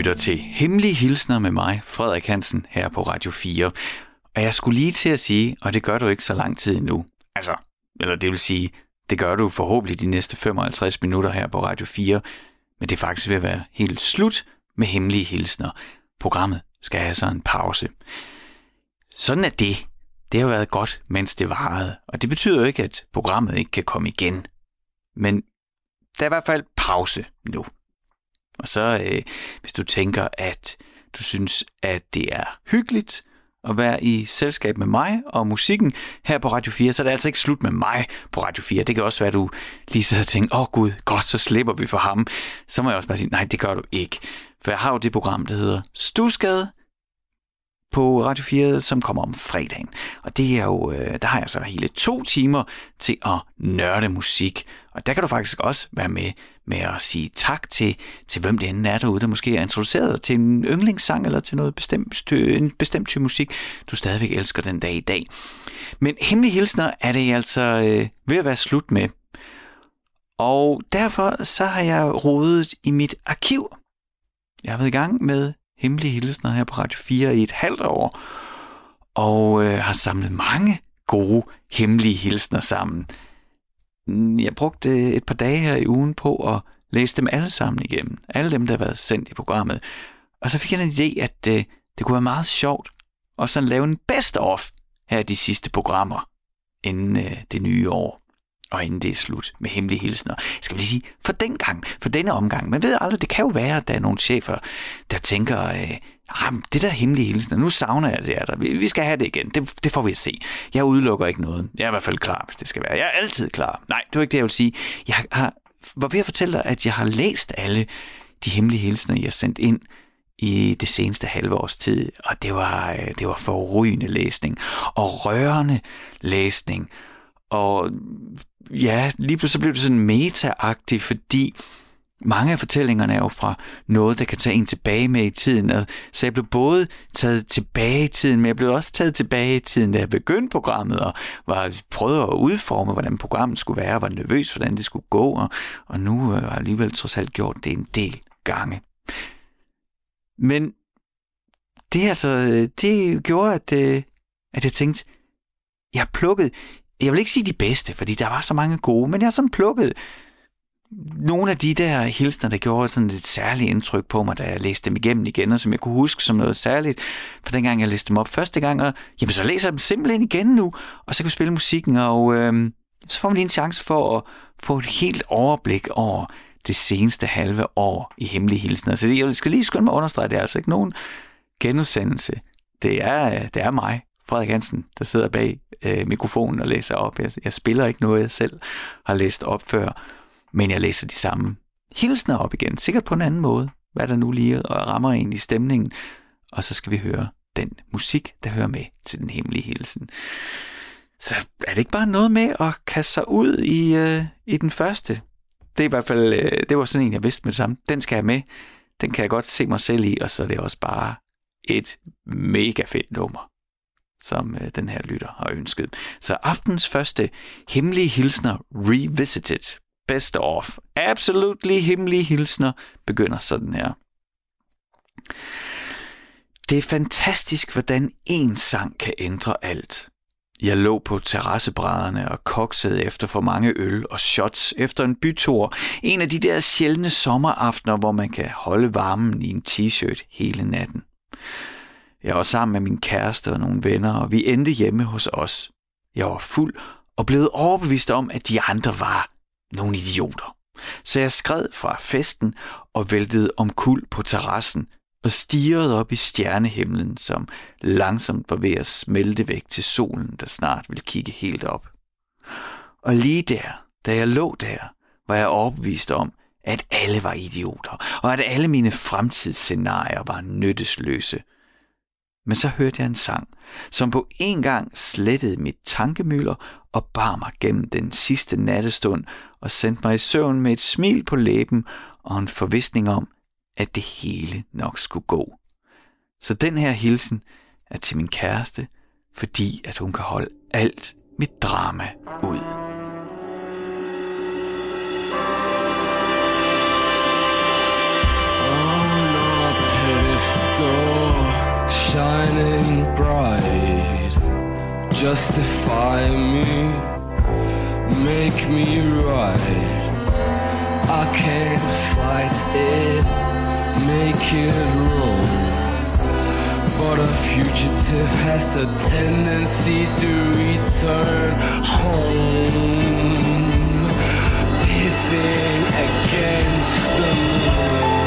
lytter til Hemmelige Hilsner med mig, Frederik Hansen, her på Radio 4. Og jeg skulle lige til at sige, og det gør du ikke så lang tid endnu. Altså, eller det vil sige, det gør du forhåbentlig de næste 55 minutter her på Radio 4. Men det er faktisk ved at være helt slut med Hemmelige Hilsner. Programmet skal have så en pause. Sådan er det. Det har været godt, mens det varede. Og det betyder jo ikke, at programmet ikke kan komme igen. Men der er i hvert fald pause nu. Og så øh, hvis du tænker, at du synes, at det er hyggeligt at være i selskab med mig og musikken her på Radio 4, så er det altså ikke slut med mig på Radio 4. Det kan også være, at du lige sidder og tænker, åh oh, gud, godt, så slipper vi for ham. Så må jeg også bare sige, nej, det gør du ikke. For jeg har jo det program, der hedder Stusgade, på Radio 4, som kommer om fredagen. Og det er jo, øh, der har jeg så hele to timer til at nørde musik. Og der kan du faktisk også være med med at sige tak til, til hvem det end er derude, der måske er introduceret til en yndlingssang eller til noget bestemt, en bestemt type musik, du stadigvæk elsker den dag i dag. Men hemmelige hilsner er det altså øh, ved at være slut med. Og derfor så har jeg rodet i mit arkiv. Jeg har været i gang med hemmelige hilsner her på Radio 4 i et halvt år, og øh, har samlet mange gode hemmelige hilsner sammen. Jeg brugte et par dage her i ugen på at læse dem alle sammen igennem. Alle dem, der har været sendt i programmet. Og så fik jeg en idé, at øh, det kunne være meget sjovt at sådan lave en best-of her i de sidste programmer inden øh, det nye år og inden det er slut med hemmelige hilsner. Skal vi lige sige, for den gang, for denne omgang, man ved aldrig, det kan jo være, at der er nogle chefer, der tænker, øh, ah, det der hemmelige hilsner, nu savner jeg det her. Vi, Vi skal have det igen. Det, det får vi at se. Jeg udelukker ikke noget. Jeg er i hvert fald klar, hvis det skal være. Jeg er altid klar. Nej, det var ikke det, jeg ville sige. Jeg har, var ved at fortælle dig, at jeg har læst alle de hemmelige hilsner, jeg har sendt ind i det seneste halve års tid, og det var, øh, det var forrygende læsning, og rørende læsning, og ja, lige pludselig blev det sådan meta fordi mange af fortællingerne er jo fra noget, der kan tage en tilbage med i tiden. Og så jeg blev både taget tilbage i tiden, men jeg blev også taget tilbage i tiden, da jeg begyndte programmet, og var prøvet at udforme, hvordan programmet skulle være, og var nervøs, hvordan det skulle gå, og, og nu øh, har jeg alligevel trods alt gjort det en del gange. Men det altså, det gjorde, at, øh, at jeg tænkte, jeg plukkede, jeg vil ikke sige de bedste, fordi der var så mange gode, men jeg har sådan plukket nogle af de der hilsner, der gjorde sådan et særligt indtryk på mig, da jeg læste dem igennem igen, og som jeg kunne huske som noget særligt, for dengang jeg læste dem op første gang, og jamen så læser jeg dem simpelthen igen nu, og så kan jeg spille musikken, og øh, så får man lige en chance for at få et helt overblik over det seneste halve år i Hemmelige Hilsner. Så jeg skal lige skynde mig at understrege, det er altså ikke nogen genudsendelse. Det er, det er mig, Frederik Hansen, der sidder bag øh, mikrofonen og læser op. Jeg, jeg spiller ikke noget, jeg selv har læst op før, men jeg læser de samme hilsner op igen, sikkert på en anden måde, hvad der nu lige og rammer ind i stemningen. Og så skal vi høre den musik, der hører med til den hemmelige hilsen. Så er det ikke bare noget med at kaste sig ud i, øh, i den første? Det er i hvert fald, øh, det var sådan en, jeg vidste med det samme. Den skal jeg med. Den kan jeg godt se mig selv i, og så er det også bare et mega fedt nummer som øh, den her lytter har ønsket. Så aftens første hemmelige hilsner revisited. Best of. Absolutely hemmelige hilsner begynder sådan her. Det er fantastisk, hvordan en sang kan ændre alt. Jeg lå på terrassebrædderne og koksede efter for mange øl og shots efter en bytur. En af de der sjældne sommeraftener, hvor man kan holde varmen i en t-shirt hele natten. Jeg var sammen med min kæreste og nogle venner, og vi endte hjemme hos os. Jeg var fuld og blevet overbevist om, at de andre var nogle idioter. Så jeg skred fra festen og væltede omkuld på terrassen og stirrede op i stjernehimlen, som langsomt var ved at smelte væk til solen, der snart ville kigge helt op. Og lige der, da jeg lå der, var jeg overbevist om, at alle var idioter, og at alle mine fremtidsscenarier var nyttesløse, men så hørte jeg en sang, som på en gang slettede mit tankemøller og bar mig gennem den sidste nattestund og sendte mig i søvn med et smil på læben og en forvisning om, at det hele nok skulle gå. Så den her hilsen er til min kæreste, fordi at hun kan holde alt mit drama ud. shining bright. Justify me make me right. I can't fight it, make it wrong. But a fugitive has a tendency to return home, pissing against the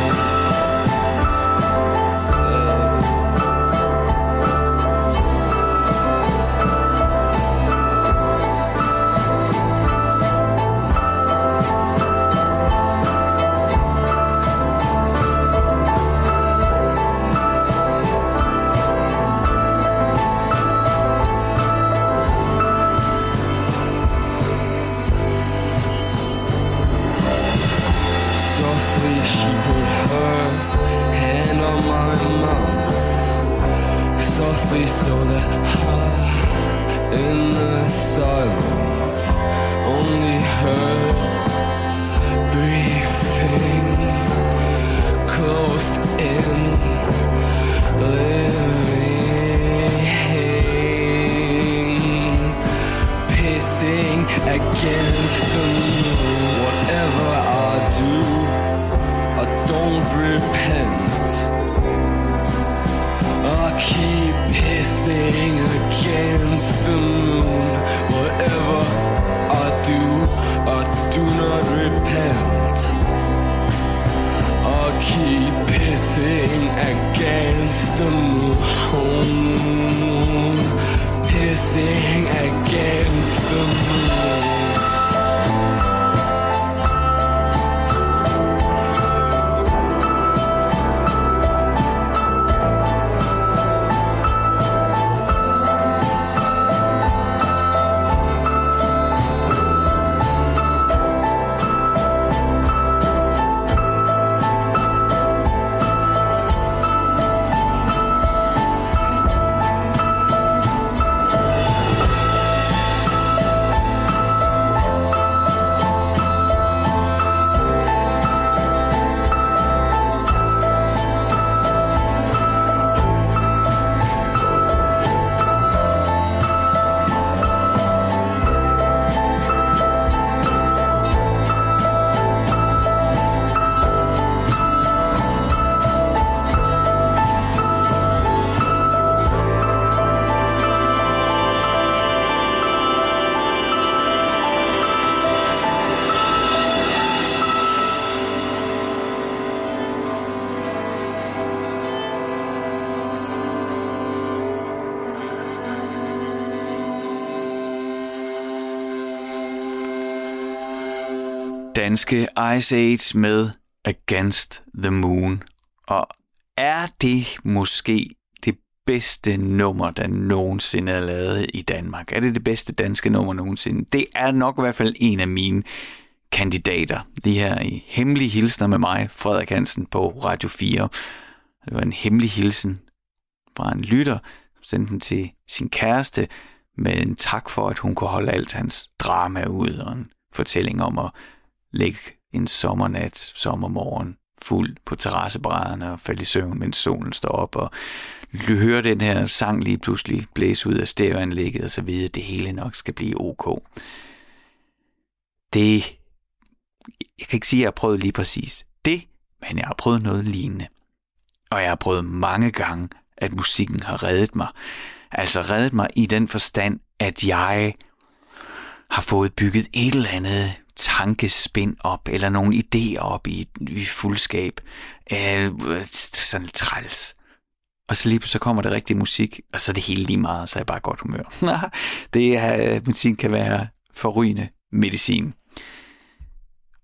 pissing against the moon. Pissing against the moon. Danske Ice Age med Against the Moon. Og er det måske det bedste nummer, der nogensinde er lavet i Danmark? Er det det bedste danske nummer nogensinde? Det er nok i hvert fald en af mine kandidater. Det her i hemmelige hilsner med mig, Frederik Hansen på Radio 4. Det var en hemmelig hilsen fra en lytter, som sendte den til sin kæreste med en tak for, at hun kunne holde alt hans drama ud og en fortælling om at Læg en sommernat, sommermorgen, fuld på terrassebrædderne og falde i søvn, mens solen står op, og høre den her sang lige pludselig blæse ud af stereoanlægget, og så vide, at det hele nok skal blive ok. Det, jeg kan ikke sige, at jeg har prøvet lige præcis det, men jeg har prøvet noget lignende. Og jeg har prøvet mange gange, at musikken har reddet mig. Altså reddet mig i den forstand, at jeg har fået bygget et eller andet tankespind op, eller nogle idéer op i, i fuldskab. Øh, sådan træls. Og så lige så kommer det rigtig musik, og så er det hele lige meget, så er jeg bare godt humør. det er, øh, musik kan være forrygende medicin.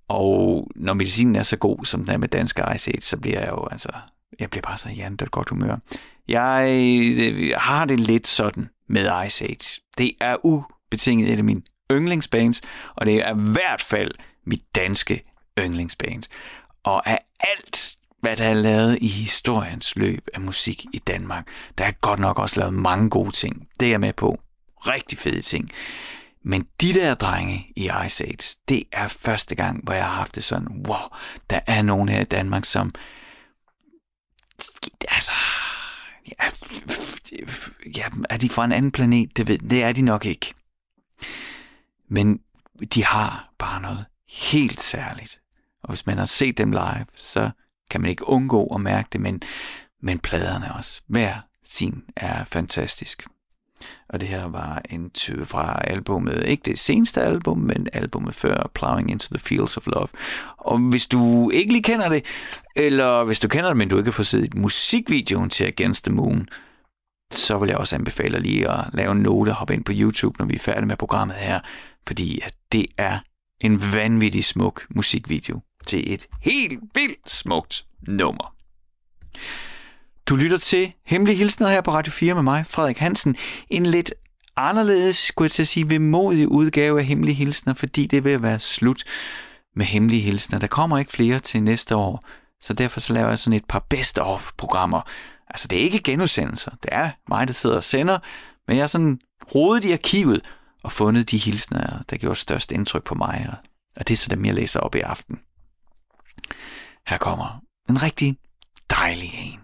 Og når medicinen er så god, som den er med dansk Ice så bliver jeg jo altså, jeg bliver bare så hjernedødt godt humør. Jeg øh, har det lidt sådan med Ice Age. Det er ubetinget et af mine yndlingsbands, og det er i hvert fald mit danske yndlingsband. Og af alt, hvad der er lavet i historiens løb af musik i Danmark, der er godt nok også lavet mange gode ting. Det er jeg med på. Rigtig fede ting. Men de der drenge i Ice Age, det er første gang, hvor jeg har haft det sådan, wow, der er nogen her i Danmark, som altså, ja, ja, er de fra en anden planet? Det, ved, det er de nok ikke. Men de har bare noget helt særligt. Og hvis man har set dem live, så kan man ikke undgå at mærke det, men, men pladerne også. Hver sin er fantastisk. Og det her var en tyve fra albumet, ikke det seneste album, men albumet før, Plowing Into the Fields of Love. Og hvis du ikke lige kender det, eller hvis du kender det, men du ikke har fået set musikvideoen til Against the Moon, så vil jeg også anbefale dig lige at lave en note og hoppe ind på YouTube, når vi er færdige med programmet her, fordi at det er en vanvittig smuk musikvideo til et helt vildt smukt nummer. Du lytter til Hemmelige Hilsner her på Radio 4 med mig, Frederik Hansen. En lidt anderledes, skulle jeg til at sige, vemodig udgave af Hemmelige Hilsner, fordi det vil være slut med Hemmelige Hilsner. Der kommer ikke flere til næste år, så derfor så laver jeg sådan et par best-of-programmer. Altså, det er ikke genudsendelser. Det er mig, der sidder og sender, men jeg har sådan rodet i arkivet og fundet de hilsner, der gjorde størst indtryk på mig, og det er så dem, jeg læser op i aften. Her kommer en rigtig dejlig en.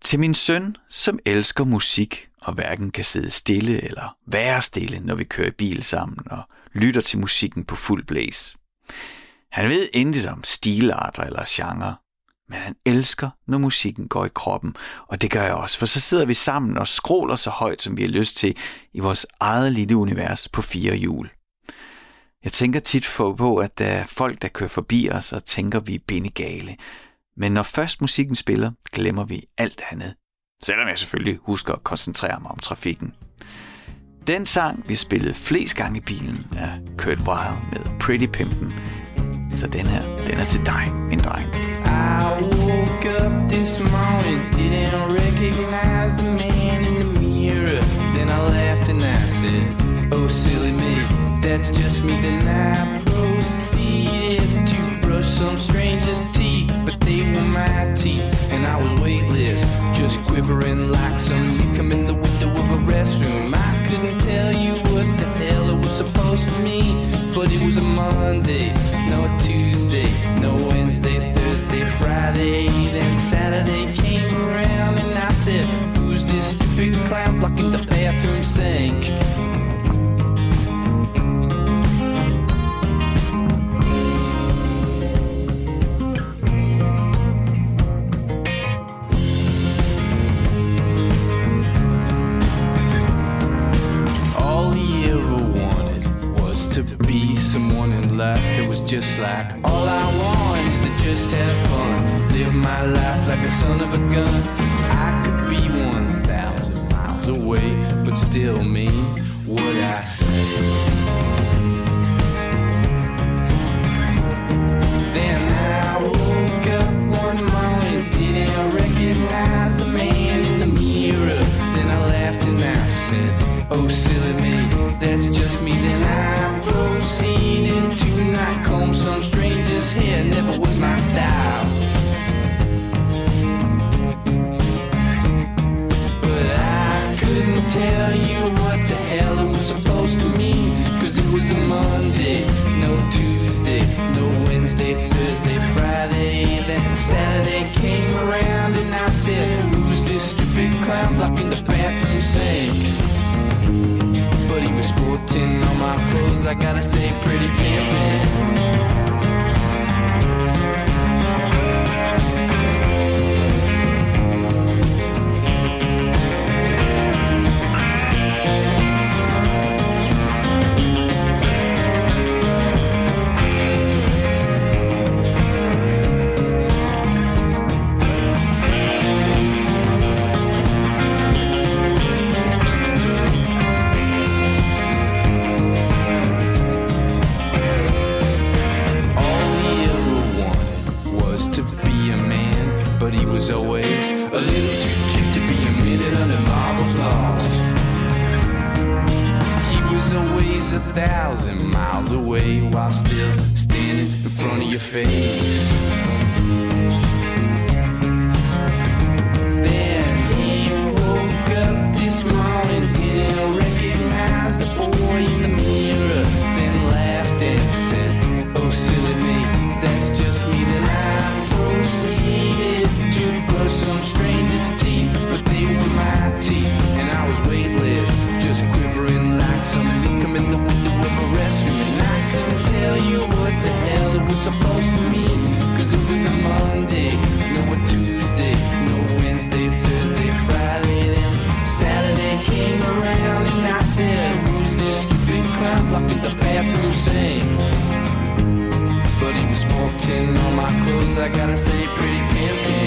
Til min søn, som elsker musik og hverken kan sidde stille eller være stille, når vi kører i bil sammen og lytter til musikken på fuld blæs. Han ved intet om stilarter eller genre, men han elsker, når musikken går i kroppen, og det gør jeg også, for så sidder vi sammen og skråler så højt, som vi har lyst til, i vores eget lille univers på fire hjul. Jeg tænker tit på, at der er folk, der kører forbi os og tænker, vi er bindegale. Men når først musikken spiller, glemmer vi alt andet. Selvom jeg selvfølgelig husker at koncentrere mig om trafikken. Den sang, vi spillede flest gange i bilen, er Kurt Weill med Pretty Pimpen. Så den her, den er til dig, min dreng. I woke up this morning, didn't recognize the man in the mirror. Then I laughed and I said, Oh, silly me, that's just me. Then I proceeded to brush some stranger's teeth, but they were my teeth, and I was weightless, just quivering like some leaf come in the window of a restroom. I couldn't tell you supposed to meet, but it was a Monday, no Tuesday, no Wednesday, Thursday, Friday, then Saturday came around, and I said, Who's this stupid clown blocking the bathroom sink? All I want is to just have fun, live my life like a son of a gun. I could be one thousand miles away, but still mean tell you what the hell it was supposed to mean. Cause it was a Monday, no Tuesday, no Wednesday, Thursday, Friday. Then Saturday came around and I said, Who's this stupid clown blocking the bathroom sink? But he was sporting all my clothes, I gotta say, pretty pimpin'. fade clown blocking the bathroom sink? But he was in on my clothes, I gotta say, pretty pimpin'.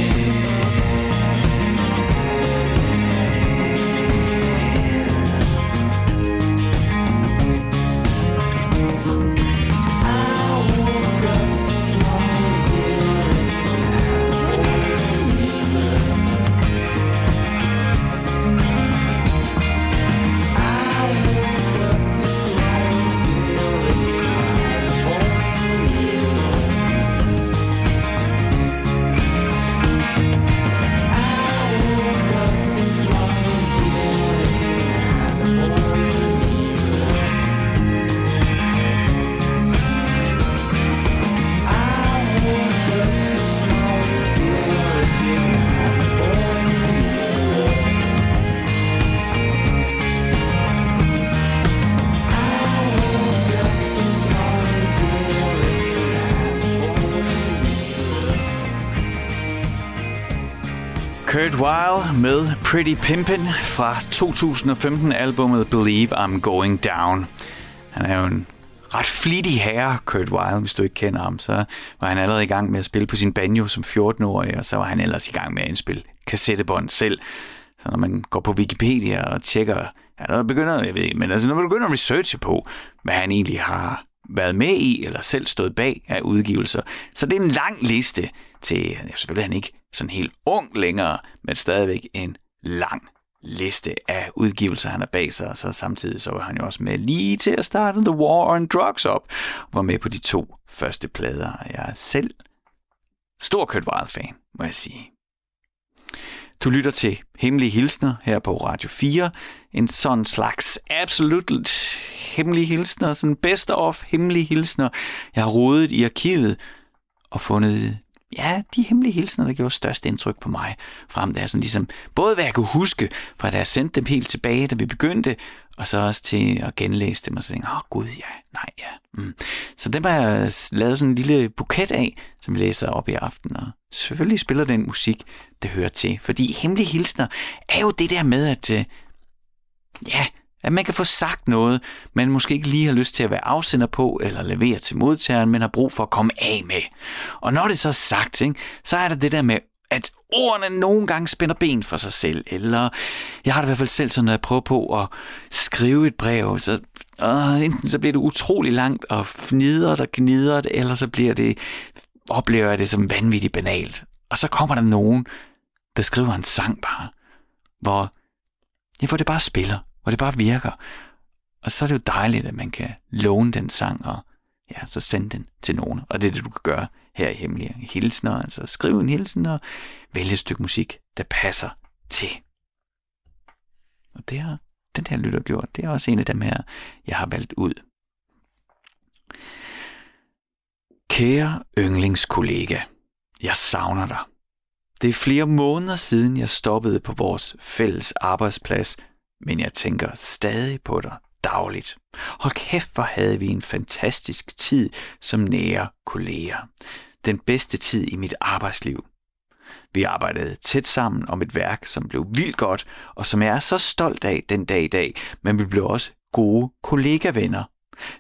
Kurt While med Pretty Pimpin' fra 2015-albummet Believe I'm Going Down. Han er jo en ret flittig herre, Kurt Weill, hvis du ikke kender ham. Så var han allerede i gang med at spille på sin banjo som 14-årig, og så var han ellers i gang med at indspille kassettebånd selv. Så når man går på Wikipedia og tjekker, ja, der begynder, jeg ved ikke, men altså når man begynder at researche på, hvad han egentlig har været med i, eller selv stået bag af udgivelser, så det er en lang liste til, ja, selvfølgelig er han ikke sådan helt ung længere, men stadigvæk en lang liste af udgivelser, han er bag sig, og så samtidig så var han jo også med lige til at starte The War on Drugs op, var med på de to første plader, jeg er selv stor Kurt Wild fan, må jeg sige. Du lytter til Hemmelige Hilsner her på Radio 4. En sådan slags absolut hemmelige hilsner, sådan best of hemmelige hilsner. Jeg har rodet i arkivet og fundet ja, de hemmelige hilsner, der gjorde størst indtryk på mig frem der. Sådan ligesom, både hvad jeg kunne huske, fra da jeg sendte dem helt tilbage, da vi begyndte, og så også til at genlæse dem og så tænke, åh oh, gud, ja, nej, ja. Mm. Så dem har jeg lavet sådan en lille buket af, som jeg læser op i aften, og selvfølgelig spiller den musik, det hører til. Fordi hemmelige hilsner er jo det der med, at øh, ja, at man kan få sagt noget, man måske ikke lige har lyst til at være afsender på, eller levere til modtageren, men har brug for at komme af med. Og når det så er sagt, ikke, så er der det der med, at ordene nogle gange spænder ben for sig selv, eller jeg har det i hvert fald selv sådan, når jeg prøver på at skrive et brev, så øh, enten så bliver det utrolig langt og fnider og gnider det, eller så bliver det, oplever jeg det som vanvittigt banalt. Og så kommer der nogen, der skriver en sang bare, hvor, ja, hvor det bare spiller hvor det bare virker. Og så er det jo dejligt, at man kan låne den sang og ja, så sende den til nogen. Og det er det, du kan gøre her i Hemmelige Hilsner. Altså skrive en hilsen og vælge et stykke musik, der passer til. Og det har den her lytter gjort. Det er også en af dem her, jeg har valgt ud. Kære yndlingskollega, jeg savner dig. Det er flere måneder siden, jeg stoppede på vores fælles arbejdsplads men jeg tænker stadig på dig dagligt. Hold kæft, hvor havde vi en fantastisk tid som nære kolleger. Den bedste tid i mit arbejdsliv. Vi arbejdede tæt sammen om et værk, som blev vildt godt, og som jeg er så stolt af den dag i dag, men vi blev også gode kollegavenner.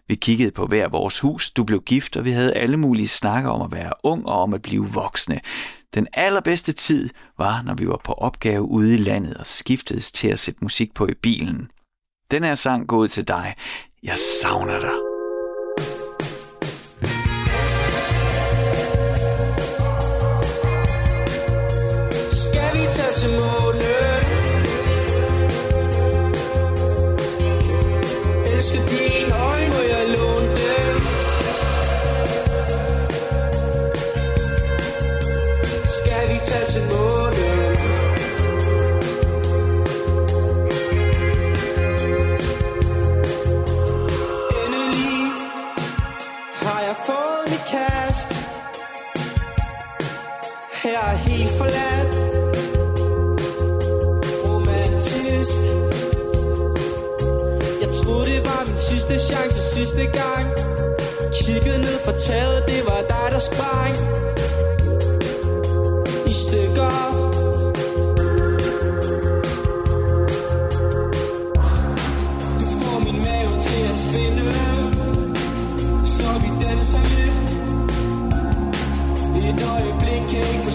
Vi kiggede på hver vores hus, du blev gift, og vi havde alle mulige snakker om at være ung og om at blive voksne. Den allerbedste tid var, når vi var på opgave ude i landet og skiftedes til at sætte musik på i bilen. Den her sang går ud til dig. Jeg savner dig. troede det var min sidste chance sidste gang. Kiggede ned fra taget, det var dig der sprang. I stykker. Du får min mave til at spille Så vi danser lidt. Et øjeblik kan ikke få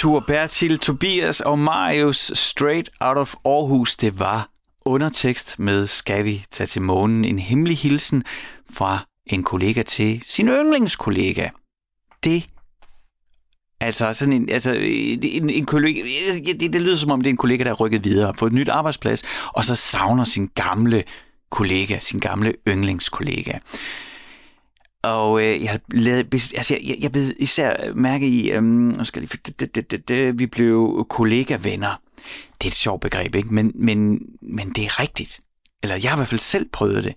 tur Bertil, Tobias og Marius Straight Out of Aarhus. Det var undertekst med Skal vi tage til månen? En hemmelig hilsen fra en kollega til sin yndlingskollega. Det Altså, sådan en, altså, en, en kollega, det, det lyder som om, det er en kollega, der er rykket videre, fået et nyt arbejdsplads, og så savner sin gamle kollega, sin gamle yndlingskollega. Og øh, jeg, lavede, altså, jeg, jeg blev især øh, mærke i, øhm, nu skal jeg lige, det, det, det, det, det, vi blev kollega-venner. Det er et sjovt begreb, ikke? Men, men, men det er rigtigt. Eller jeg har i hvert fald selv prøvet det.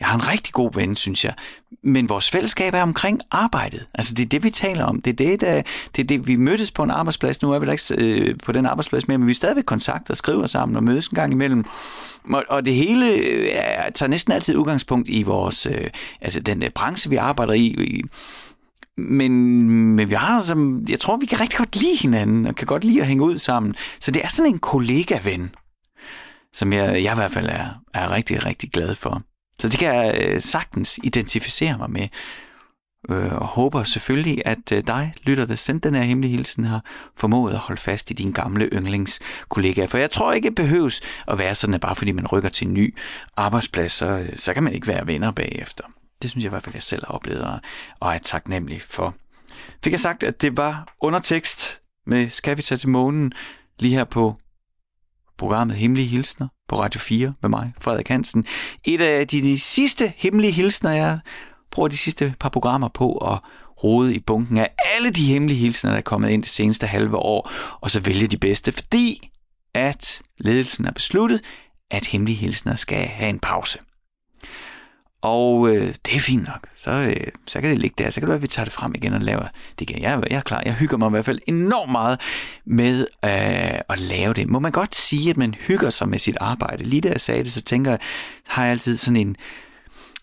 Jeg har en rigtig god ven, synes jeg. Men vores fællesskab er omkring arbejdet. Altså det er det, vi taler om. Det er det, der, det, er det vi mødtes på en arbejdsplads. Nu er vi da ikke øh, på den arbejdsplads mere, men vi er stadigvæk kontakt og skriver sammen og mødes en gang imellem. Og, og det hele ja, tager næsten altid udgangspunkt i vores, øh, altså den der branche, vi arbejder i. i men, men vi har som, jeg tror, vi kan rigtig godt lide hinanden, og kan godt lide at hænge ud sammen. Så det er sådan en kollega-ven, som jeg, jeg i hvert fald er, er rigtig, rigtig glad for. Så det kan jeg øh, sagtens identificere mig med. Øh, og håber selvfølgelig, at øh, dig, lytter, der sendte den her hemmelige hilsen, har formået at holde fast i din gamle yndlingskollega. For jeg tror ikke, det behøves at være sådan, at bare fordi man rykker til en ny arbejdsplads, så, øh, så kan man ikke være venner bagefter. Det synes jeg i hvert fald, jeg selv har oplevet og, og er taknemmelig for. Fik jeg sagt, at det var undertekst med Skal vi tage til månen lige her på programmet Hemmelige Hilsner på Radio 4 med mig, Frederik Hansen. Et af de, de sidste hemmelige hilsner, jeg bruger de sidste par programmer på at rode i bunken af alle de hemmelige hilsner, der er kommet ind det seneste halve år, og så vælge de bedste, fordi at ledelsen har besluttet, at hemmelige hilsner skal have en pause. Og øh, det er fint nok. Så, øh, så kan det ligge der. Så kan det være, at vi tager det frem igen og laver det igen. Jeg, jeg er klar. Jeg hygger mig i hvert fald enormt meget med øh, at lave det. Må man godt sige, at man hygger sig med sit arbejde? Lige da jeg sagde det, så tænker jeg, har jeg altid sådan en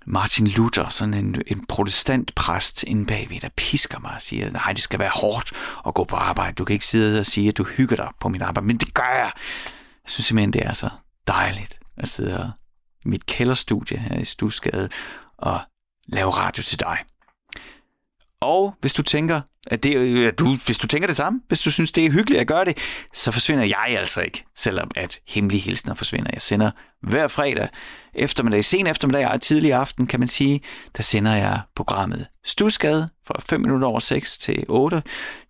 Martin Luther, sådan en, en protestantpræst inde bagved, der pisker mig og siger, nej, det skal være hårdt at gå på arbejde. Du kan ikke sidde og sige, at du hygger dig på mit arbejde. Men det gør jeg. Jeg synes simpelthen, det er så dejligt at sidde og mit kælderstudie her i Stusgade og lave radio til dig. Og hvis du tænker, at det, øh, at du, hvis du tænker det samme, hvis du synes, det er hyggeligt at gøre det, så forsvinder jeg altså ikke, selvom at hemmelige hilsner forsvinder. Jeg sender hver fredag eftermiddag, sen eftermiddag og tidlig aften, kan man sige, der sender jeg programmet Stusgade fra 5 minutter over 6 til 8.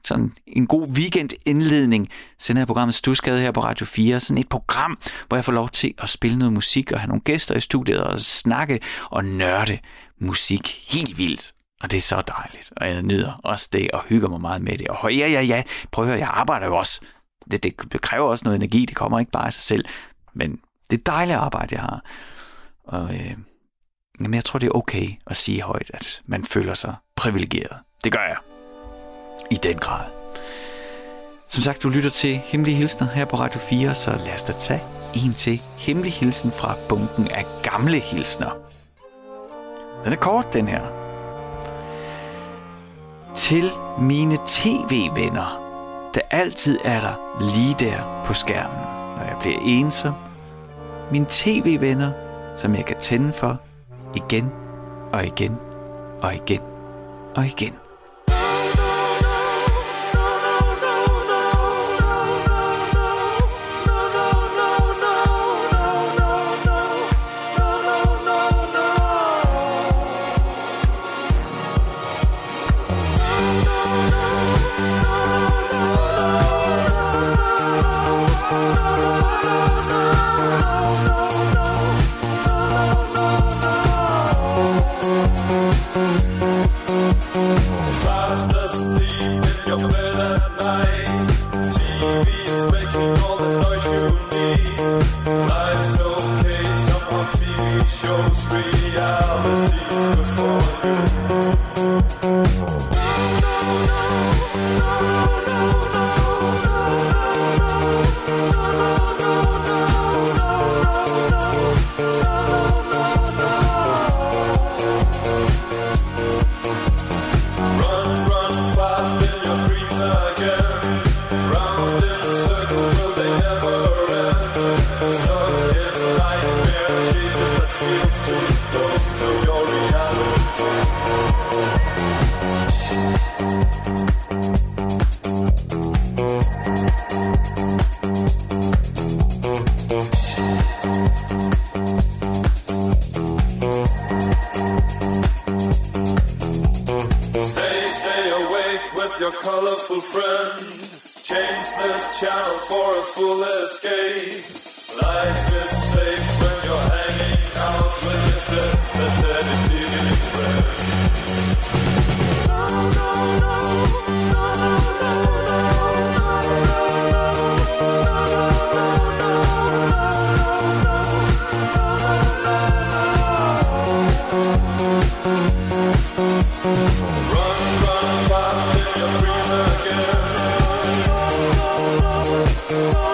Sådan en god weekendindledning sender jeg programmet Stusgade her på Radio 4. Sådan et program, hvor jeg får lov til at spille noget musik og have nogle gæster i studiet og snakke og nørde musik helt vildt. Og det er så dejligt, og jeg nyder også det, og hygger mig meget med det. Og ja, ja, ja, prøv at høre, jeg arbejder jo også. Det, det kræver også noget energi, det kommer ikke bare af sig selv. Men det er dejligt arbejde, jeg har. Og øh, jamen, jeg tror, det er okay at sige højt, at man føler sig privilegeret. Det gør jeg. I den grad. Som sagt, du lytter til Hemmelige Hilsner her på Radio 4, så lad os da tage en til Hemmelig Hilsen fra bunken af gamle hilsner. Den er kort, den her. Til mine tv-venner, der altid er der lige der på skærmen, når jeg bliver ensom. Mine tv-venner, som jeg kan tænde for igen og igen og igen og igen.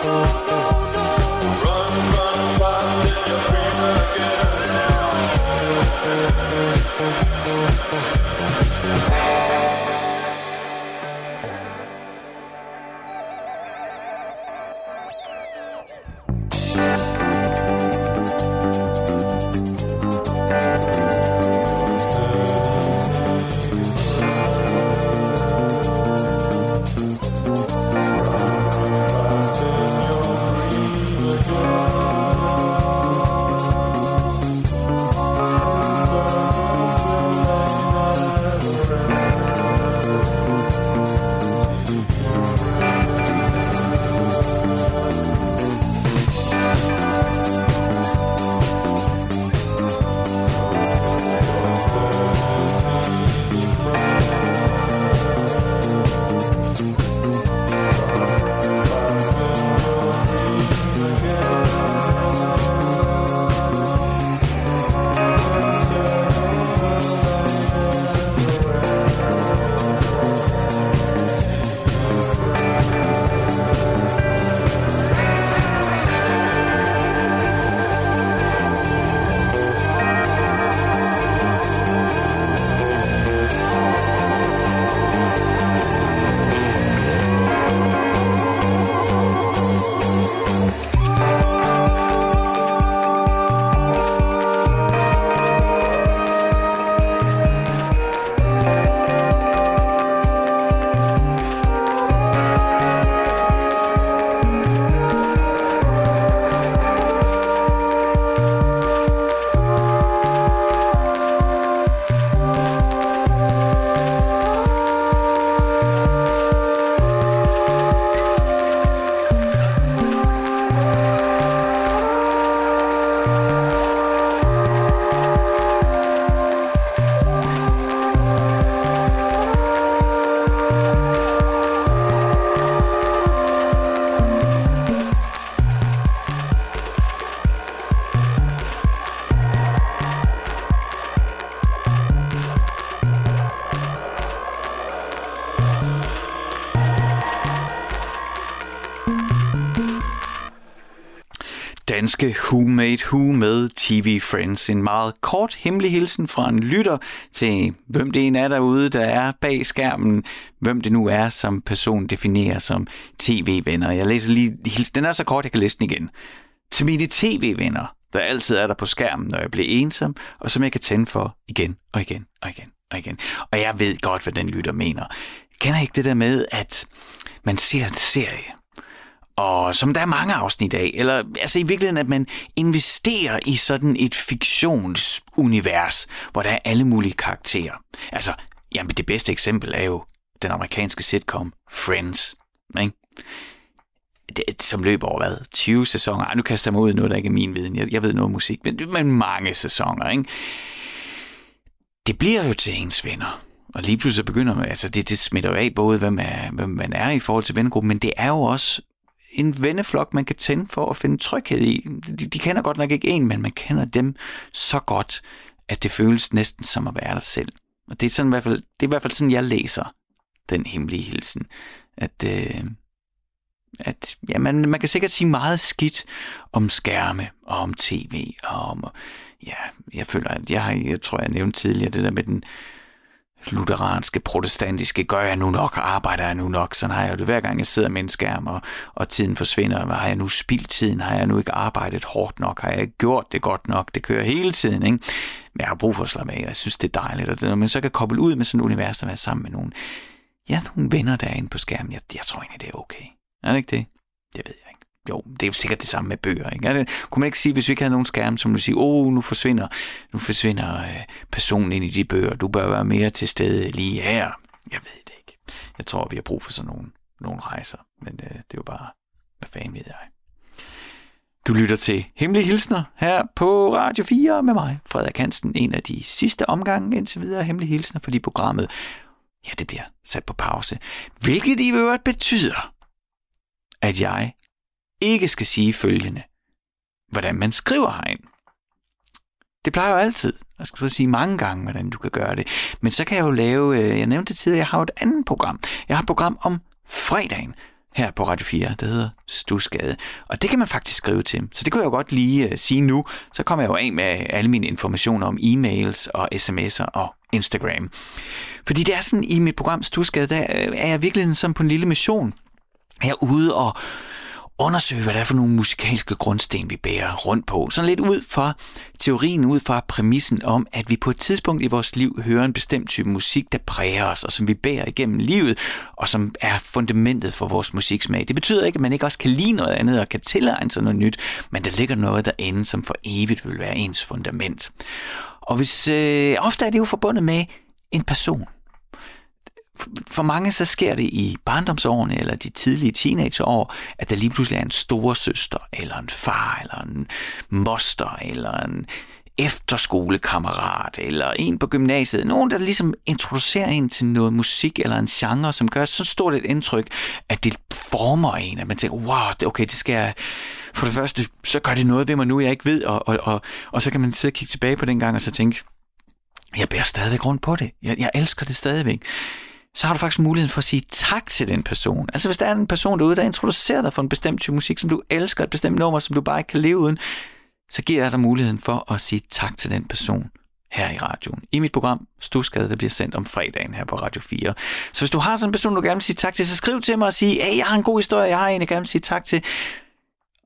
Oh. Danske Who Made Who med TV Friends. En meget kort hemmelig hilsen fra en lytter til, hvem det en er derude, der er bag skærmen, hvem det nu er, som person definerer som tv-venner. Jeg læser lige hilsen. Den er så kort, jeg kan læse den igen. Til mine tv-venner, der altid er der på skærmen, når jeg bliver ensom, og som jeg kan tænde for igen og igen og igen og igen. Og jeg ved godt, hvad den lytter mener. Kender ikke det der med, at man ser en serie, og som der er mange afsnit af, eller altså i virkeligheden, at man investerer i sådan et fiktionsunivers, hvor der er alle mulige karakterer. Altså, jamen det bedste eksempel er jo den amerikanske sitcom Friends, ikke? Det, som løber over hvad? 20 sæsoner? Ej, nu kaster jeg mig ud noget, der ikke er min viden. Jeg, jeg ved noget om musik, men, men mange sæsoner, ikke? Det bliver jo til ens venner. Og lige pludselig begynder man, altså det, det smitter jo af både, hvem, er, hvem man er i forhold til vennegruppen, men det er jo også en venneflok, man kan tænde for at finde tryghed i. De, de kender godt nok ikke en, men man kender dem så godt, at det føles næsten som at være der selv. Og det er, sådan i hvert fald, det er i hvert fald sådan, jeg læser den hemmelige hilsen. At, øh, at ja, man, man kan sikkert sige meget skidt om skærme og om tv og om, ja, jeg føler, at jeg, har, jeg tror, jeg nævnte tidligere det der med den lutheranske, protestantiske, gør jeg nu nok, arbejder jeg nu nok, sådan har jeg det hver gang jeg sidder med en skærm, og, og tiden forsvinder, har jeg nu spildt tiden, har jeg nu ikke arbejdet hårdt nok, har jeg ikke gjort det godt nok, det kører hele tiden, ikke? Men jeg har brug for at slappe af, og jeg synes det er dejligt, og det, når man så kan koble ud med sådan et univers og være sammen med nogen, ja, nogle venner der er inde på skærmen, jeg, jeg tror egentlig, det er okay. Er det ikke det? Det ved jeg. Jo, det er jo sikkert det samme med bøger. Ikke? Det, kunne man ikke sige, hvis vi ikke havde nogen skærm, som ville sige, åh, oh, nu forsvinder, nu forsvinder øh, personen ind i de bøger, du bør være mere til stede lige her. Jeg ved det ikke. Jeg tror, vi har brug for sådan nogle, nogle rejser, men øh, det er jo bare, hvad fanden ved jeg. Du lytter til Hemmelige Hilsner her på Radio 4 med mig, Frederik Hansen. En af de sidste omgange indtil videre Hemmelige Hilsner, fordi programmet, ja, det bliver sat på pause. Hvilket i øvrigt betyder, at jeg ikke skal sige følgende. Hvordan man skriver herind. Det plejer jo altid. Jeg skal så sige mange gange, hvordan du kan gøre det. Men så kan jeg jo lave, øh, jeg nævnte tidligere, jeg har et andet program. Jeg har et program om fredagen her på Radio 4, der hedder Stusgade. Og det kan man faktisk skrive til. Så det kunne jeg jo godt lige uh, sige nu. Så kommer jeg jo af med alle mine informationer om e-mails og sms'er og Instagram. Fordi det er sådan, i mit program Stusgade, der øh, er jeg virkelig sådan på en lille mission. Jeg er ude og undersøge, hvad det er for nogle musikalske grundsten, vi bærer rundt på. Sådan lidt ud fra teorien, ud fra præmissen om, at vi på et tidspunkt i vores liv hører en bestemt type musik, der præger os, og som vi bærer igennem livet, og som er fundamentet for vores musiksmag. Det betyder ikke, at man ikke også kan lide noget andet og kan tilegne sig noget nyt, men der ligger noget derinde, som for evigt vil være ens fundament. Og hvis, øh, ofte er det jo forbundet med en person for mange så sker det i barndomsårene eller de tidlige teenageår, at der lige pludselig er en storesøster, eller en far, eller en moster, eller en efterskolekammerat, eller en på gymnasiet. Nogen, der ligesom introducerer en til noget musik eller en genre, som gør så stort et indtryk, at det former en, at man tænker, wow, okay, det skal jeg... For det første, så gør det noget ved mig nu, jeg ikke ved, og, og, og, og så kan man sidde og kigge tilbage på den gang, og så tænke, jeg bærer stadigvæk rundt på det. Jeg, jeg elsker det stadigvæk så har du faktisk muligheden for at sige tak til den person. Altså hvis der er en person derude, der introducerer dig for en bestemt type musik, som du elsker, et bestemt nummer, som du bare ikke kan leve uden, så giver jeg dig muligheden for at sige tak til den person her i radioen. I mit program Stusgade, der bliver sendt om fredagen her på Radio 4. Så hvis du har sådan en person, du gerne vil sige tak til, så skriv til mig og sige, hey, jeg har en god historie, jeg har en, jeg gerne vil sige tak til.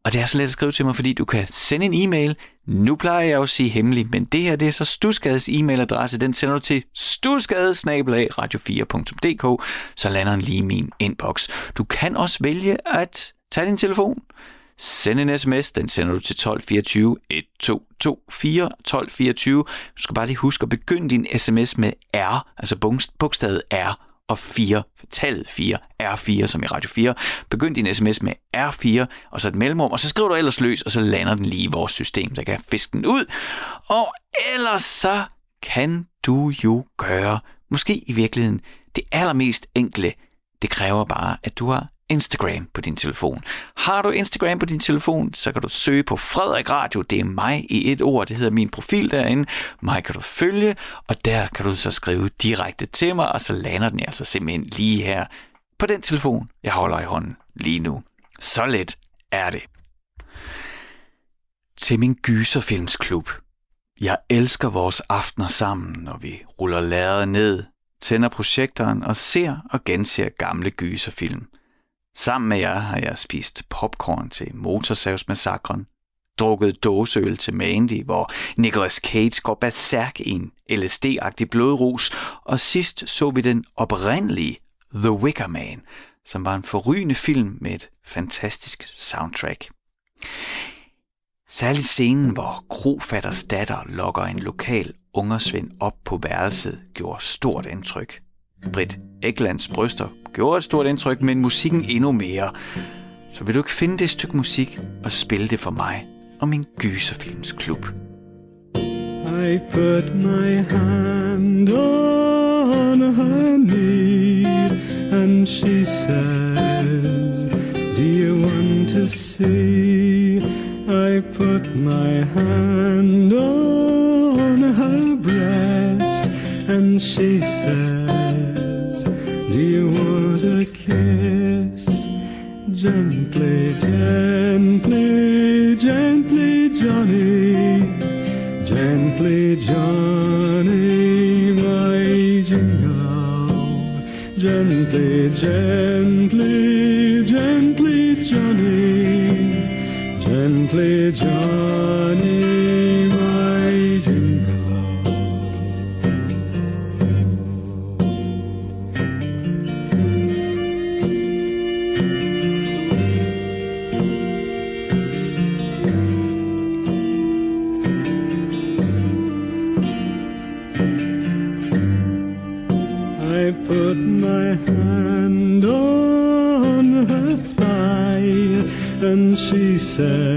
Og det er så let at skrive til mig, fordi du kan sende en e-mail. Nu plejer jeg jo at sige hemmelig, men det her det er så Stusgades e-mailadresse. Den sender du til stusgade-radio4.dk, så lander den lige i min inbox. Du kan også vælge at tage din telefon, sende en sms, den sender du til 1224 1224 1224. Du skal bare lige huske at begynde din sms med R, altså bogstavet R, og 4, tallet 4, R4 som i Radio 4. Begynd din sms med R4, og så et mellemrum, og så skriver du ellers løs, og så lander den lige i vores system, så kan fiske den ud. Og ellers så kan du jo gøre, måske i virkeligheden, det allermest enkle. Det kræver bare, at du har Instagram på din telefon. Har du Instagram på din telefon, så kan du søge på Frederik Radio. Det er mig i et ord. Det hedder min profil derinde. Mig kan du følge, og der kan du så skrive direkte til mig, og så lander den altså simpelthen lige her på den telefon, jeg holder i hånden lige nu. Så let er det. til min gyserfilmsklub. Jeg elsker vores aftener sammen, når vi ruller lærret ned, tænder projektoren og ser og genser gamle gyserfilm. Sammen med jer har jeg spist popcorn til Motorsavsmassakren, drukket dåseøl til Mandy, hvor Nicolas Cage går berserk i en LSD-agtig blodrus, og sidst så vi den oprindelige The Wicker Man, som var en forrygende film med et fantastisk soundtrack. Særligt scenen, hvor Krofatters datter lokker en lokal ungersvend op på værelset, gjorde stort indtryk. Britt Eklands bryster gjorde et stort indtryk, men musikken endnu mere. Så vil du ikke finde det stykke musik og spille det for mig og min gyserfilmsklub. I put my hand on her knee and she says, Do you want to see? I put my hand on her breast and she says, You want a kiss? Gently, gently, gently, Johnny, gently, Johnny, my jingle. Gently, gently, gently, Johnny, gently, Johnny, and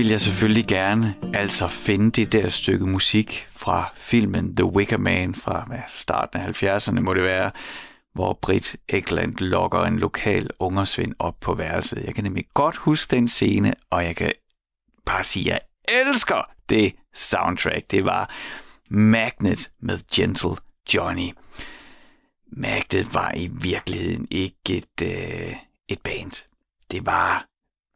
Det vil jeg selvfølgelig gerne, altså finde det der stykke musik fra filmen The Wicker Man fra hvad, starten af 70'erne må det være, hvor Britt Ekland lokker en lokal ungersvind op på værelset. Jeg kan nemlig godt huske den scene, og jeg kan bare sige, at jeg elsker det soundtrack. Det var Magnet med Gentle Johnny. Magnet var i virkeligheden ikke et, øh, et band. Det var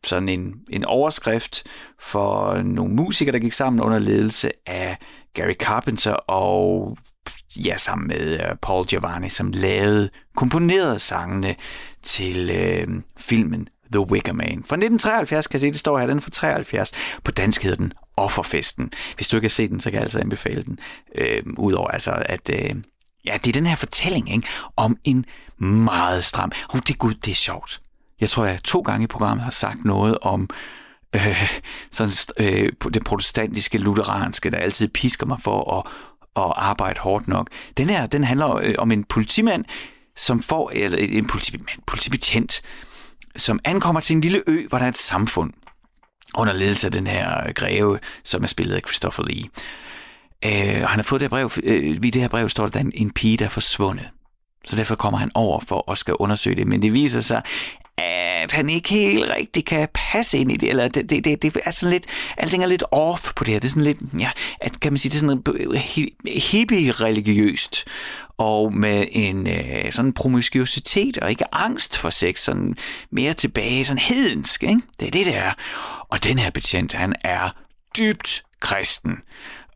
sådan en, en overskrift for nogle musikere, der gik sammen under ledelse af Gary Carpenter og ja, sammen med øh, Paul Giovanni, som lavede, komponerede sangene til øh, filmen The Wicker Man. Fra 1973, kan jeg se, det står her, den er fra 73. På dansk hedder den Offerfesten. Hvis du ikke har set den, så kan jeg altså anbefale den. Øh, Udover altså, at øh, ja, det er den her fortælling ikke, om en meget stram... Oh, det gud, det er sjovt. Jeg tror, jeg to gange i programmet har sagt noget om øh, sådan, øh, det protestantiske, lutheranske, der altid pisker mig for at, at arbejde hårdt nok. Den her, den handler øh, om en politimand, som får, eller en politimand, politibetjent, som ankommer til en lille ø, hvor der er et samfund under ledelse af den her greve, som er spillet af Christopher Lee. Øh, han har fået det her brev, øh, i det her brev står der, en, en pige, der er forsvundet. Så derfor kommer han over for at skal undersøge det. Men det viser sig, at han ikke helt rigtig kan passe ind i det, eller det, det, det, det er sådan lidt, alting er lidt off på det her. Det er sådan lidt, ja, at, kan man sige, det er sådan øh, hippie-religiøst, og med en øh, sådan promiskuitet og ikke angst for sex, sådan mere tilbage, sådan hedensk, ikke? Det er det, der er. Og den her betjent, han er dybt kristen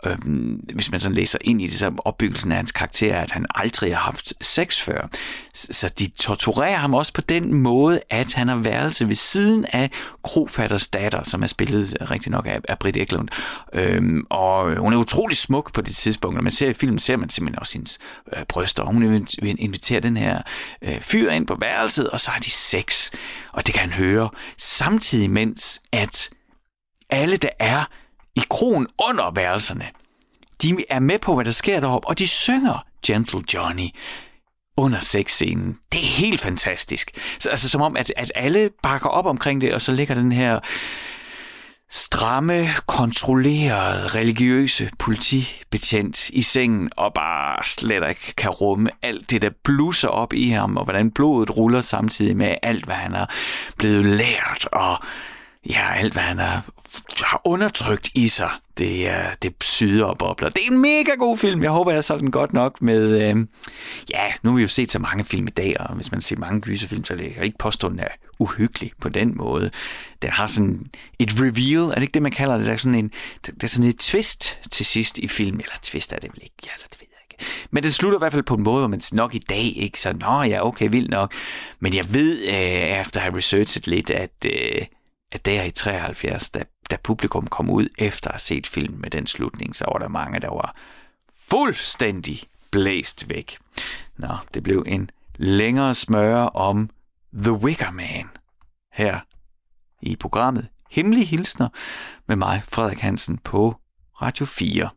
øhm, hvis man sådan læser ind i det, så opbyggelsen af hans karakter at han aldrig har haft sex før. Så de torturerer ham også på den måde, at han har værelse ved siden af Krofatters datter, som er spillet rigtig nok af, af Britt Eklund. Øhm, og hun er utrolig smuk på det tidspunkt. Når man ser i filmen, ser man simpelthen også hendes øh, bryster. Hun inviterer den her øh, fyr ind på værelset, og så har de sex. Og det kan han høre, samtidig mens at alle, der er i kronen under værelserne. De er med på, hvad der sker deroppe, og de synger Gentle Johnny under sexscenen. Det er helt fantastisk. Så, altså som om, at, at alle bakker op omkring det, og så ligger den her stramme, kontrollerede, religiøse politibetjent i sengen og bare slet ikke kan rumme alt det, der blusser op i ham, og hvordan blodet ruller samtidig med alt, hvad han er blevet lært, og ja, alt hvad han har, har undertrykt i sig, det, er, det syder og bobler. Det er en mega god film. Jeg håber, jeg har den godt nok med... Øh, ja, nu har vi jo set så mange film i dag, og hvis man ser mange gyserfilm, så kan jeg ikke påstå, at den er uhyggelig på den måde. Den har sådan et reveal, er det ikke det, man kalder det? Der er sådan, en, der er sådan et twist til sidst i filmen. Eller twist er det vel ikke? Ja, eller det ved jeg ikke. Men det slutter i hvert fald på en måde, hvor man nok i dag ikke så, nå ja, okay, vildt nok. Men jeg ved, øh, efter at have researchet lidt, at... Øh, at der i 73, da, da publikum kom ud efter at have set filmen med den slutning, så var der mange, der var fuldstændig blæst væk. Nå, det blev en længere smøre om The Wicker Man her i programmet Hemmelige Hilsner med mig, Frederik Hansen, på Radio 4.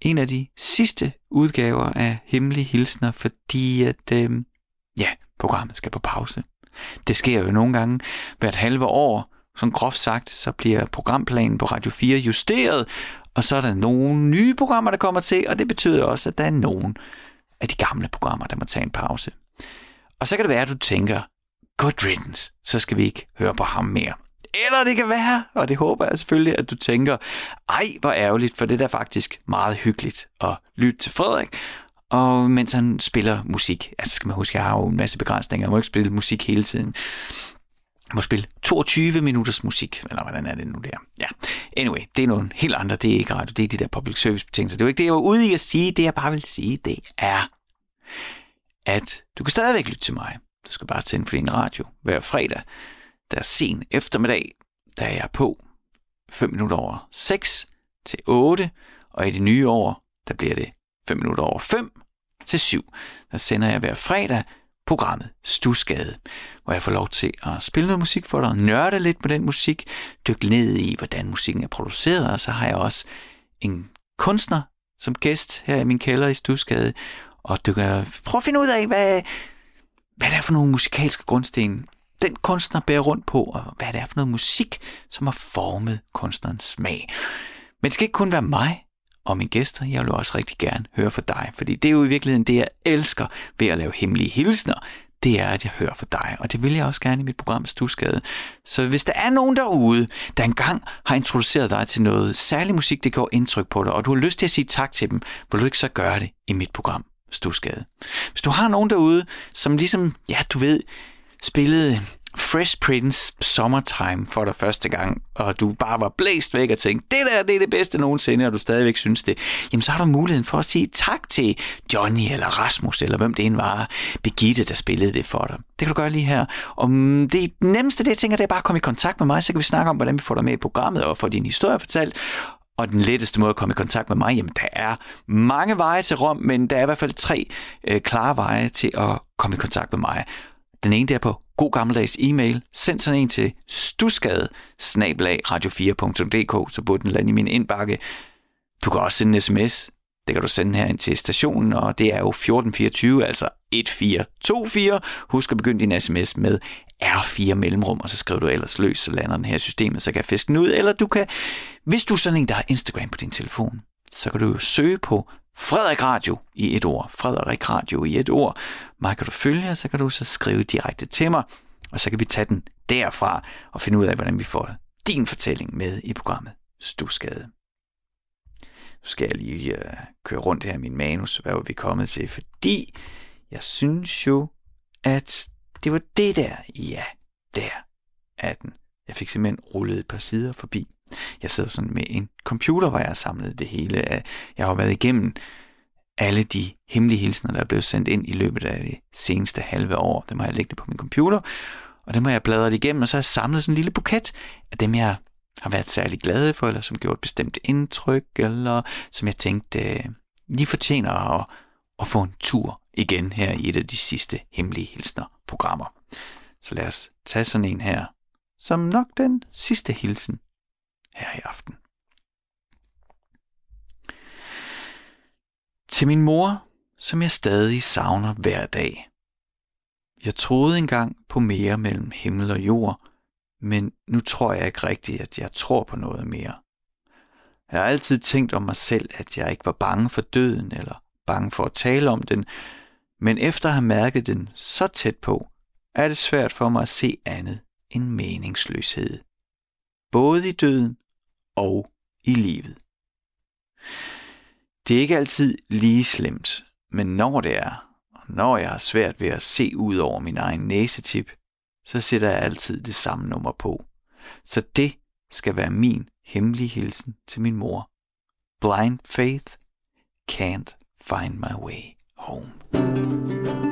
En af de sidste udgaver af Hemmelige Hilsner, fordi at, øh, ja, programmet skal på pause. Det sker jo nogle gange hvert halve år. Som groft sagt, så bliver programplanen på Radio 4 justeret, og så er der nogle nye programmer, der kommer til, og det betyder også, at der er nogle af de gamle programmer, der må tage en pause. Og så kan det være, at du tænker, good riddance, så skal vi ikke høre på ham mere. Eller det kan være, og det håber jeg selvfølgelig, at du tænker, ej, hvor ærgerligt, for det er faktisk meget hyggeligt at lytte til Frederik, og mens han spiller musik. Altså skal man huske, jeg har jo en masse begrænsninger. Jeg må ikke spille musik hele tiden. Jeg må spille 22 minutters musik, eller hvordan er det nu der? Ja, anyway, det er nogle helt andre, det er ikke radio, det er de der public service betingelser. Det er ikke det, jeg var ude i at sige. Det jeg bare vil sige, det er, at du kan stadigvæk lytte til mig. Du skal bare tænde for din radio hver fredag. Der er sen eftermiddag, der er jeg på 5 minutter over 6 til 8, og i det nye år, der bliver det 5 minutter over 5 til 7. Der sender jeg hver fredag programmet Stusgade, hvor jeg får lov til at spille noget musik for dig, nørde lidt på den musik, dykke ned i, hvordan musikken er produceret, og så har jeg også en kunstner som gæst her i min kælder i Stusgade, og dykker, prøv at finde ud af, hvad, hvad det er for nogle musikalske grundsten, den kunstner bærer rundt på, og hvad det er for noget musik, som har formet kunstnerens smag. Men det skal ikke kun være mig, og mine gæster. Jeg vil også rigtig gerne høre fra dig, fordi det er jo i virkeligheden det, jeg elsker ved at lave hemmelige hilsner. Det er, at jeg hører fra dig, og det vil jeg også gerne i mit program Stusgade. Så hvis der er nogen derude, der engang har introduceret dig til noget særlig musik, det går indtryk på dig, og du har lyst til at sige tak til dem, vil du ikke så gøre det i mit program Stusgade. Hvis du har nogen derude, som ligesom, ja, du ved, spillede Fresh Prince Summertime for dig første gang, og du bare var blæst væk og tænkte, det der det er det bedste nogensinde, og du stadigvæk synes det, jamen så har du muligheden for at sige tak til Johnny eller Rasmus, eller hvem det end var, Birgitte, der spillede det for dig. Det kan du gøre lige her. Og mm, det nemmeste, det jeg tænker, det er bare at komme i kontakt med mig, så kan vi snakke om, hvordan vi får dig med i programmet og få din historie fortalt, og den letteste måde at komme i kontakt med mig, jamen der er mange veje til Rom, men der er i hvert fald tre øh, klare veje til at komme i kontakt med mig. Den ene der på god gammeldags e-mail. Send sådan en til stusgade radio4.dk, så burde den lande i min indbakke. Du kan også sende en sms. Det kan du sende her ind til stationen, og det er jo 1424, altså 1424. Husk at begynde din sms med R4 mellemrum, og så skriver du ellers løs, så lander den her i systemet, så kan jeg fiske den ud. Eller du kan, hvis du er sådan en, der har Instagram på din telefon, så kan du jo søge på Frederik Radio i et ord. Frederik Radio i et ord. Mig kan du følge, og så kan du så skrive direkte til mig, og så kan vi tage den derfra og finde ud af, hvordan vi får din fortælling med i programmet Stusgade. Nu skal jeg lige uh, køre rundt her i min manus, hvad var vi kommet til, fordi jeg synes jo, at det var det der, ja, der er den. Jeg fik simpelthen rullet et par sider forbi. Jeg sidder sådan med en computer, hvor jeg har samlet det hele. af. Jeg har været igennem alle de hemmelige hilsner, der er blevet sendt ind i løbet af det seneste halve år. Dem har jeg liggende på min computer, og dem har jeg bladret igennem, og så har jeg samlet sådan en lille buket af dem, jeg har været særlig glad for, eller som gjort et bestemt indtryk, eller som jeg tænkte øh, de lige fortjener at, at få en tur igen her i et af de sidste hemmelige hilsner-programmer. Så lad os tage sådan en her, som nok den sidste hilsen her i aften. Til min mor, som jeg stadig savner hver dag. Jeg troede engang på mere mellem himmel og jord, men nu tror jeg ikke rigtigt, at jeg tror på noget mere. Jeg har altid tænkt om mig selv, at jeg ikke var bange for døden eller bange for at tale om den, men efter at have mærket den så tæt på, er det svært for mig at se andet end meningsløshed. Både i døden og i livet. Det er ikke altid lige slemt, men når det er, og når jeg har svært ved at se ud over min egen næsetip, så sætter jeg altid det samme nummer på. Så det skal være min hemmelige hilsen til min mor. Blind faith can't find my way home.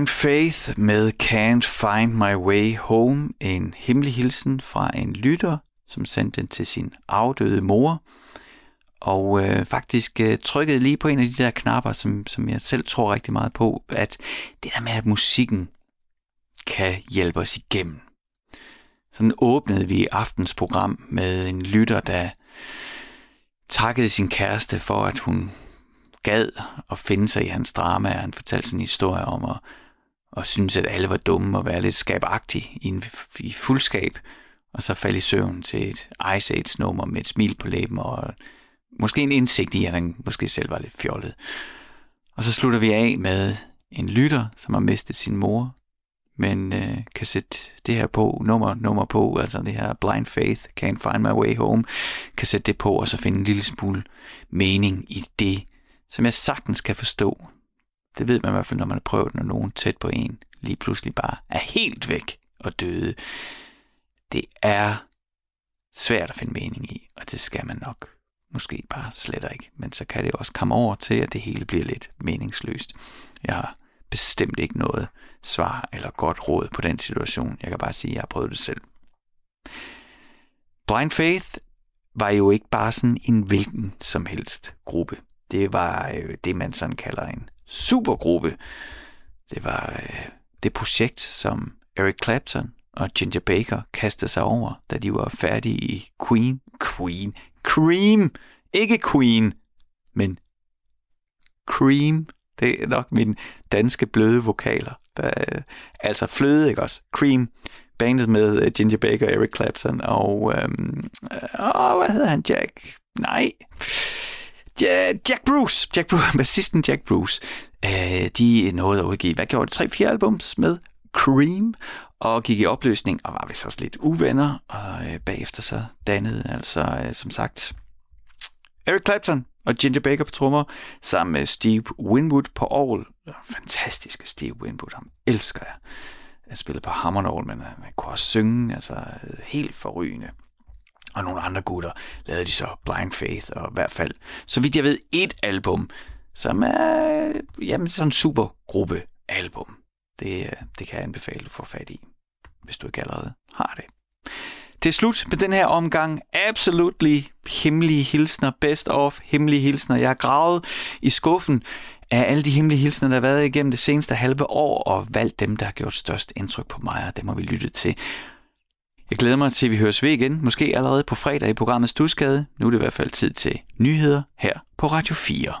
Blind Faith med Can't Find My Way Home. En hemmelig hilsen fra en lytter, som sendte den til sin afdøde mor. Og øh, faktisk øh, trykkede lige på en af de der knapper, som, som jeg selv tror rigtig meget på, at det der med, at musikken kan hjælpe os igennem. Sådan åbnede vi aftens program med en lytter, der takkede sin kæreste for, at hun gad at finde sig i hans drama. Han fortalte sin historie om at, og synes, at alle var dumme og være lidt skabagtige i, en, i fuldskab, og så falde i søvn til et Ice Age nummer med et smil på læben og måske en indsigt i, at han måske selv var lidt fjollet. Og så slutter vi af med en lytter, som har mistet sin mor, men øh, kan sætte det her på, nummer, nummer på, altså det her Blind Faith, Can't Find My Way Home, kan sætte det på, og så finde en lille smule mening i det, som jeg sagtens kan forstå. Det ved man i hvert fald, når man har prøvet, når nogen tæt på en lige pludselig bare er helt væk og døde. Det er svært at finde mening i, og det skal man nok måske bare slet ikke. Men så kan det også komme over til, at det hele bliver lidt meningsløst. Jeg har bestemt ikke noget svar eller godt råd på den situation. Jeg kan bare sige, at jeg har prøvet det selv. Blind Faith var jo ikke bare sådan en hvilken som helst gruppe. Det var øh, det, man sådan kalder en supergruppe. Det var øh, det projekt, som Eric Clapton og Ginger Baker kastede sig over, da de var færdige i Queen. Queen. Cream. Ikke Queen, men Cream. Det er nok min danske bløde vokaler. Der, øh, altså fløde, ikke også? Cream. Bandet med øh, Ginger Baker, Eric Clapton og... Øhm, øh, åh, hvad hedder han? Jack? Nej. Jack Bruce. Jack Bruce. Bassisten Jack Bruce. Øh, de nåede at udgive, hvad gjorde det? Tre-fire albums med Cream og gik i opløsning og var vist også lidt uvenner, og øh, bagefter så dannede altså, øh, som sagt, Eric Clapton og Ginger Baker på trommer, sammen med Steve Winwood på orgel. Fantastiske Steve Winwood, ham elsker jeg. Jeg spillede på hammernål, men han kunne også synge, altså øh, helt forrygende. Og nogle andre gutter lavede de så Blind Faith, og i hvert fald, så vidt jeg ved, et album, som er jamen, sådan en supergruppe album. Det, øh, det kan jeg anbefale, du får fat i, hvis du ikke allerede har det. Til slut med den her omgang, absolutely hemmelige hilsner, best of hemmelige hilsner. Jeg har gravet i skuffen af alle de hemmelige hilsner, der har været igennem det seneste halve år, og valgt dem, der har gjort størst indtryk på mig, og dem må vi lytte til. Jeg glæder mig til, at vi høres ved igen, måske allerede på fredag i programmet Stusgade. Nu er det i hvert fald tid til nyheder her på Radio 4.